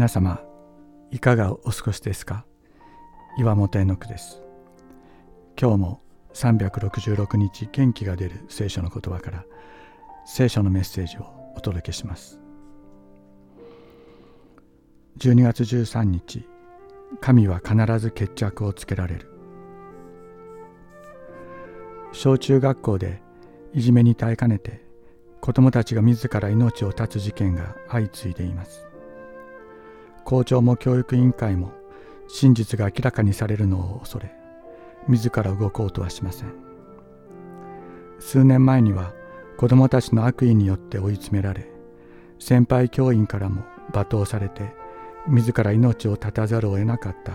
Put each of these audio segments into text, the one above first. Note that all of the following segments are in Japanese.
皆様いかがお過ごしですか？岩本絵の句です。今日も366日元気が出る聖書の言葉から聖書のメッセージをお届けします。12月13日神は必ず決着をつけられる。小中学校でいじめに耐えかねて子どもたちが自ら命を絶つ事件が相次いでいます。校長も教育委員会も真実が明らかにされるのを恐れ自ら動こうとはしません。数年前には子どもたちの悪意によって追い詰められ先輩教員からも罵倒されて自ら命を絶たざるを得なかった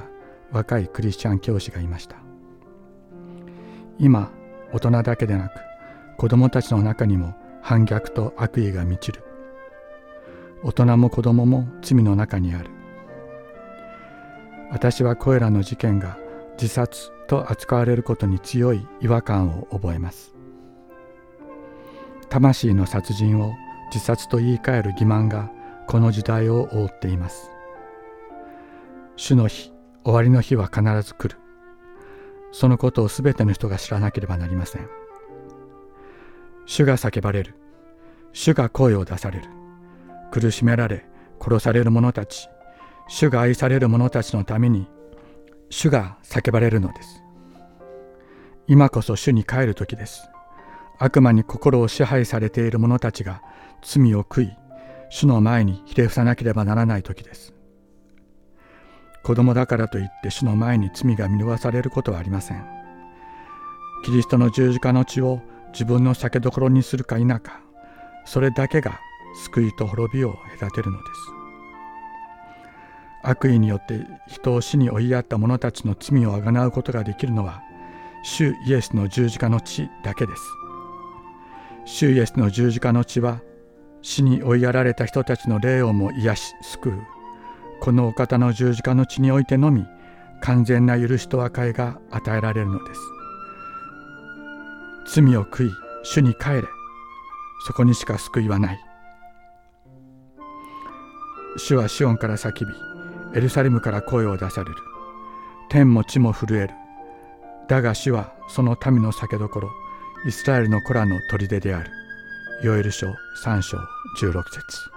若いクリスチャン教師がいました。今大人だけでなく子どもたちの中にも反逆と悪意が満ちる。大人も子どもも罪の中にある。私はこれらの事件が自殺と扱われることに強い違和感を覚えます。魂の殺人を自殺と言い換える欺瞞がこの時代を覆っています。主の日終わりの日は必ず来る。そのことをすべての人が知らなければなりません。主が叫ばれる。主が声を出される。苦しめられ殺される者たち主が愛される者たちのために主が叫ばれるのです。今こそ主に帰る時です。悪魔に心を支配されている者たちが罪を悔い主の前にひれ伏さなければならない時です。子供だからといって主の前に罪が見逃されることはありません。キリストの十字架の血を自分の酒どころにするか否かそれだけが救いと滅びを隔てるのです。悪意によって人を死に追いやった者たちの罪をあがなうことができるのは主イエスの十字架の血だけです。主イエスの十字架の血は死に追いやられた人たちの霊をも癒し救う。このお方の十字架の血においてのみ完全な許しと和解が与えられるのです。罪を悔い主に帰れ。そこにしか救いはない。主はシオンから叫びエルサレムから声を出される。天も地も震える。だが主はその民の酒どころイスラエルの子らの砦である。ヨエル書3章16節。